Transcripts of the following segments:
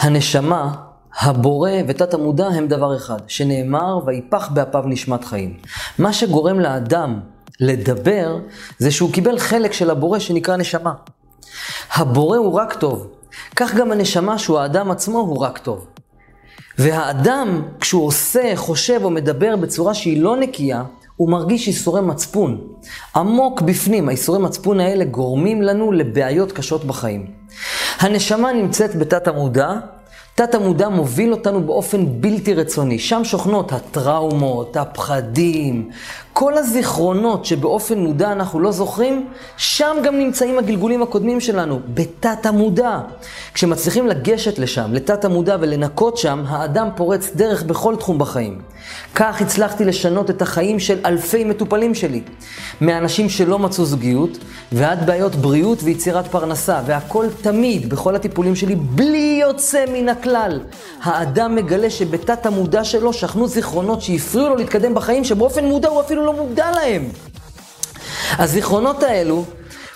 הנשמה, הבורא ותת המודע הם דבר אחד, שנאמר, ויפח באפיו נשמת חיים. מה שגורם לאדם לדבר, זה שהוא קיבל חלק של הבורא שנקרא נשמה. הבורא הוא רק טוב. כך גם הנשמה, שהוא האדם עצמו, הוא רק טוב. והאדם, כשהוא עושה, חושב או מדבר בצורה שהיא לא נקייה, הוא מרגיש ייסורי מצפון. עמוק בפנים, הייסורי מצפון האלה גורמים לנו לבעיות קשות בחיים. הנשמה נמצאת בתת המודע, תת המודע מוביל אותנו באופן בלתי רצוני. שם שוכנות הטראומות, הפחדים, כל הזיכרונות שבאופן מודע אנחנו לא זוכרים, שם גם נמצאים הגלגולים הקודמים שלנו, בתת המודע. כשמצליחים לגשת לשם, לתת המודע ולנקות שם, האדם פורץ דרך בכל תחום בחיים. כך הצלחתי לשנות את החיים של אלפי מטופלים שלי. מאנשים שלא מצאו זוגיות, ועד בעיות בריאות ויצירת פרנסה, והכל תמיד, בכל הטיפולים שלי, בלי יוצא מן הכלל. האדם מגלה שבתת המודע שלו שכנו זיכרונות שהפריעו לו להתקדם בחיים, שבאופן מודע הוא אפילו לא מודע להם. הזיכרונות האלו,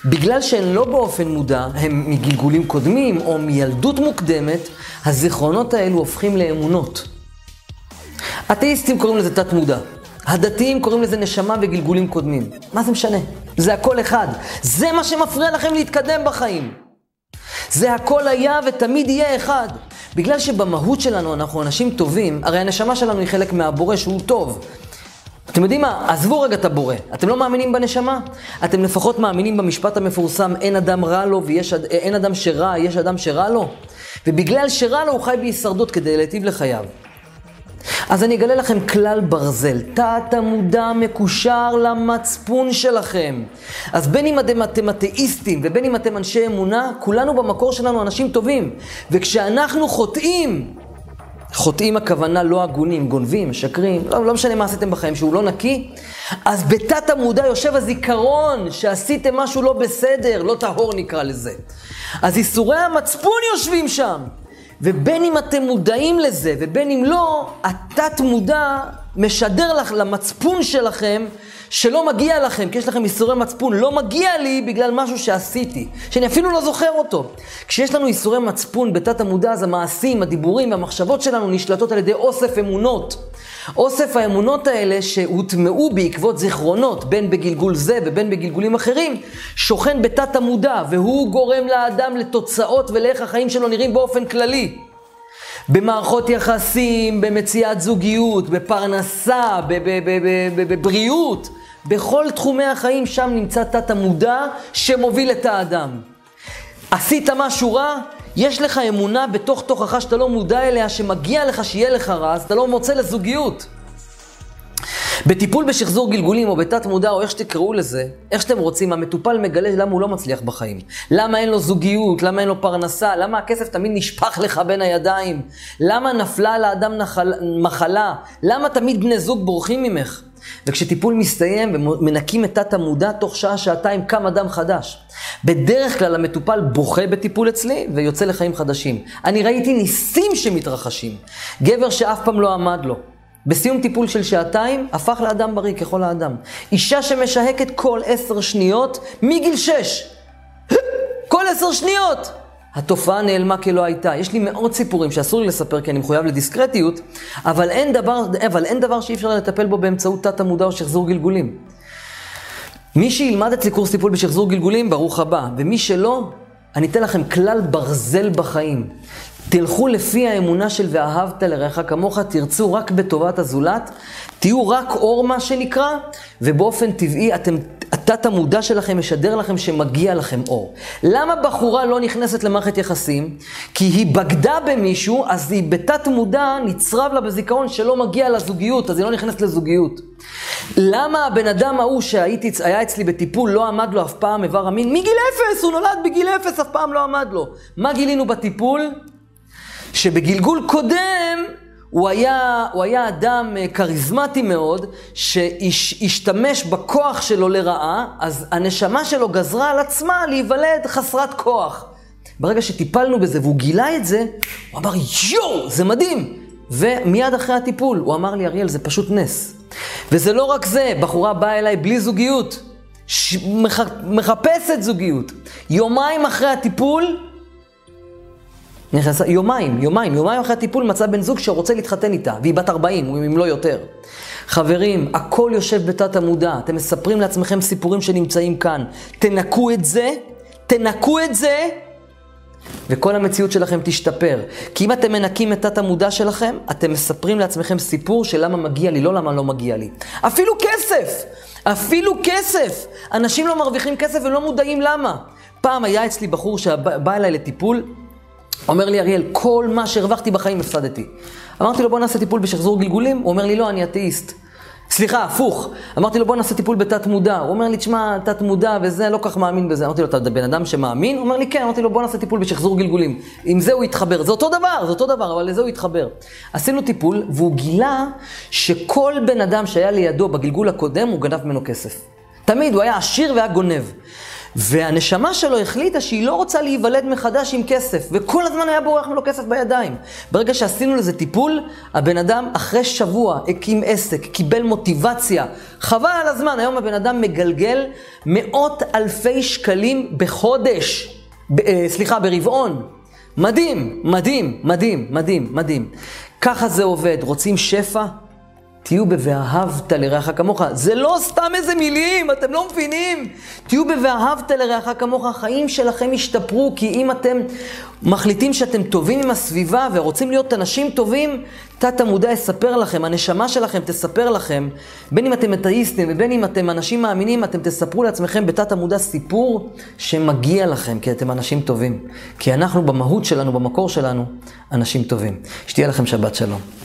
בגלל שהן לא באופן מודע, הם מגלגולים קודמים או מילדות מוקדמת, הזיכרונות האלו הופכים לאמונות. אתאיסטים קוראים לזה תת מודע. הדתיים קוראים לזה נשמה וגלגולים קודמים. מה זה משנה? זה הכל אחד. זה מה שמפריע לכם להתקדם בחיים. זה הכל היה ותמיד יהיה אחד. בגלל שבמהות שלנו אנחנו אנשים טובים, הרי הנשמה שלנו היא חלק מהבורא שהוא טוב. אתם יודעים מה? עזבו רגע את הבורא. אתם לא מאמינים בנשמה? אתם לפחות מאמינים במשפט המפורסם, אין אדם רע לו ויש, אין אדם שרע, יש אדם שרע לו? ובגלל שרע לו הוא חי בהישרדות כדי להיטיב לחייו. אז אני אגלה לכם כלל ברזל, תת המודע מקושר למצפון שלכם. אז בין אם אתם, אתם אתאיסטים ובין אם אתם אנשי אמונה, כולנו במקור שלנו אנשים טובים. וכשאנחנו חוטאים, חוטאים הכוונה לא הגונים, גונבים, משקרים, לא, לא משנה מה עשיתם בחיים, שהוא לא נקי, אז בתת המודע יושב הזיכרון שעשיתם משהו לא בסדר, לא טהור נקרא לזה. אז ייסורי המצפון יושבים שם. ובין אם אתם מודעים לזה ובין אם לא, התת מודע משדר לך למצפון שלכם שלא מגיע לכם, כי יש לכם ייסורי מצפון, לא מגיע לי בגלל משהו שעשיתי, שאני אפילו לא זוכר אותו. כשיש לנו ייסורי מצפון בתת המודע, אז המעשים, הדיבורים והמחשבות שלנו נשלטות על ידי אוסף אמונות. אוסף האמונות האלה שהוטמעו בעקבות זיכרונות, בין בגלגול זה ובין בגלגולים אחרים, שוכן בתת המודע, והוא גורם לאדם לתוצאות ולאיך החיים שלו נראים באופן כללי. במערכות יחסים, במציאת זוגיות, בפרנסה, בבריאות, בכל תחומי החיים, שם נמצא תת המודע שמוביל את האדם. עשית משהו רע, יש לך אמונה בתוך תוכך שאתה לא מודע אליה, שמגיע לך שיהיה לך רע, אז אתה לא מוצא לזוגיות. בטיפול בשחזור גלגולים או בתת מודע או איך שתקראו לזה, איך שאתם רוצים, המטופל מגלה למה הוא לא מצליח בחיים. למה אין לו זוגיות, למה אין לו פרנסה, למה הכסף תמיד נשפך לך בין הידיים, למה נפלה על האדם נחל... מחלה, למה תמיד בני זוג בורחים ממך. וכשטיפול מסתיים ומנקים את תת המודע, תוך שעה-שעתיים קם אדם חדש. בדרך כלל המטופל בוכה בטיפול אצלי ויוצא לחיים חדשים. אני ראיתי ניסים שמתרחשים. גבר שאף פעם לא עמד לו. בסיום טיפול של שעתיים, הפך לאדם בריא ככל האדם. אישה שמשהקת כל עשר שניות, מגיל שש. כל עשר שניות! התופעה נעלמה כלא הייתה. יש לי מאות סיפורים שאסור לי לספר כי אני מחויב לדיסקרטיות, אבל אין דבר, אבל אין דבר שאי אפשר לטפל בו באמצעות תת המודע או שחזור גלגולים. מי שילמד אצלי קורס טיפול בשחזור גלגולים, ברוך הבא. ומי שלא, אני אתן לכם כלל ברזל בחיים. תלכו לפי האמונה של ואהבת לרעך כמוך, תרצו רק בטובת הזולת, תהיו רק אור מה שנקרא, ובאופן טבעי אתם, התת המודע שלכם משדר לכם שמגיע לכם אור. למה בחורה לא נכנסת למערכת יחסים? כי היא בגדה במישהו, אז היא בתת מודע נצרב לה בזיכרון שלא מגיע לזוגיות, אז היא לא נכנסת לזוגיות. למה הבן אדם ההוא שהיה אצלי בטיפול לא עמד לו אף פעם איבר המין? מגיל אפס, הוא נולד בגיל אפס, אף פעם לא עמד לו. מה גילינו בטיפול? שבגלגול קודם הוא היה, הוא היה אדם אה, כריזמטי מאוד, שהשתמש בכוח שלו לרעה, אז הנשמה שלו גזרה על עצמה להיוולד חסרת כוח. ברגע שטיפלנו בזה והוא גילה את זה, הוא אמר, יואו, זה מדהים. ומיד אחרי הטיפול, הוא אמר לי, אריאל, זה פשוט נס. וזה לא רק זה, בחורה באה אליי בלי זוגיות, ש... מח... מחפשת זוגיות. יומיים אחרי הטיפול, נכנסה, יומיים, יומיים, יומיים אחרי הטיפול מצא בן זוג שרוצה להתחתן איתה, והיא בת 40, אם לא יותר. חברים, הכל יושב בתת המודע, אתם מספרים לעצמכם סיפורים שנמצאים כאן. תנקו את זה, תנקו את זה, וכל המציאות שלכם תשתפר. כי אם אתם מנקים את תת המודע שלכם, אתם מספרים לעצמכם סיפור של למה מגיע לי, לא למה לא מגיע לי. אפילו כסף! אפילו כסף! אנשים לא מרוויחים כסף ולא מודעים למה. פעם היה אצלי בחור שבא אליי לטיפול, אומר לי אריאל, כל מה שהרווחתי בחיים הפסדתי. אמרתי לו, בוא נעשה טיפול בשחזור גלגולים, הוא אומר לי, לא, אני אתאיסט. סליחה, הפוך. אמרתי לו, בוא נעשה טיפול בתת מודע. הוא אומר לי, תשמע, תת מודע וזה, לא כך מאמין בזה. אמרתי לו, אתה בן אדם שמאמין? הוא אומר לי, כן. אמרתי לו, בוא נעשה טיפול בשחזור גלגולים. עם זה הוא יתחבר. זה אותו דבר, זה אותו דבר, אבל לזה הוא יתחבר. עשינו טיפול, והוא גילה שכל בן אדם שהיה לידו בגלגול הקודם, הוא גנב ממנו כסף. תמיד, הוא היה עשיר והיה גונב. והנשמה שלו החליטה שהיא לא רוצה להיוולד מחדש עם כסף, וכל הזמן היה בורח ממנו כסף בידיים. ברגע שעשינו לזה טיפול, הבן אדם אחרי שבוע הקים עסק, קיבל מוטיבציה, חבל על הזמן, היום הבן אדם מגלגל מאות אלפי שקלים בחודש, ב, אה, סליחה, ברבעון. מדהים, מדהים, מדהים, מדהים, מדהים. ככה זה עובד, רוצים שפע? תהיו ב"ואהבת לרעך כמוך". זה לא סתם איזה מילים, אתם לא מבינים. תהיו ב"ואהבת לרעך כמוך", החיים שלכם ישתפרו, כי אם אתם מחליטים שאתם טובים עם הסביבה ורוצים להיות אנשים טובים, תת המודע יספר לכם, הנשמה שלכם תספר לכם, בין אם אתם אתאיסטים ובין אם אתם אנשים מאמינים, אתם תספרו לעצמכם בתת המודע סיפור שמגיע לכם, כי אתם אנשים טובים. כי אנחנו במהות שלנו, במקור שלנו, אנשים טובים. שתהיה לכם שבת שלום.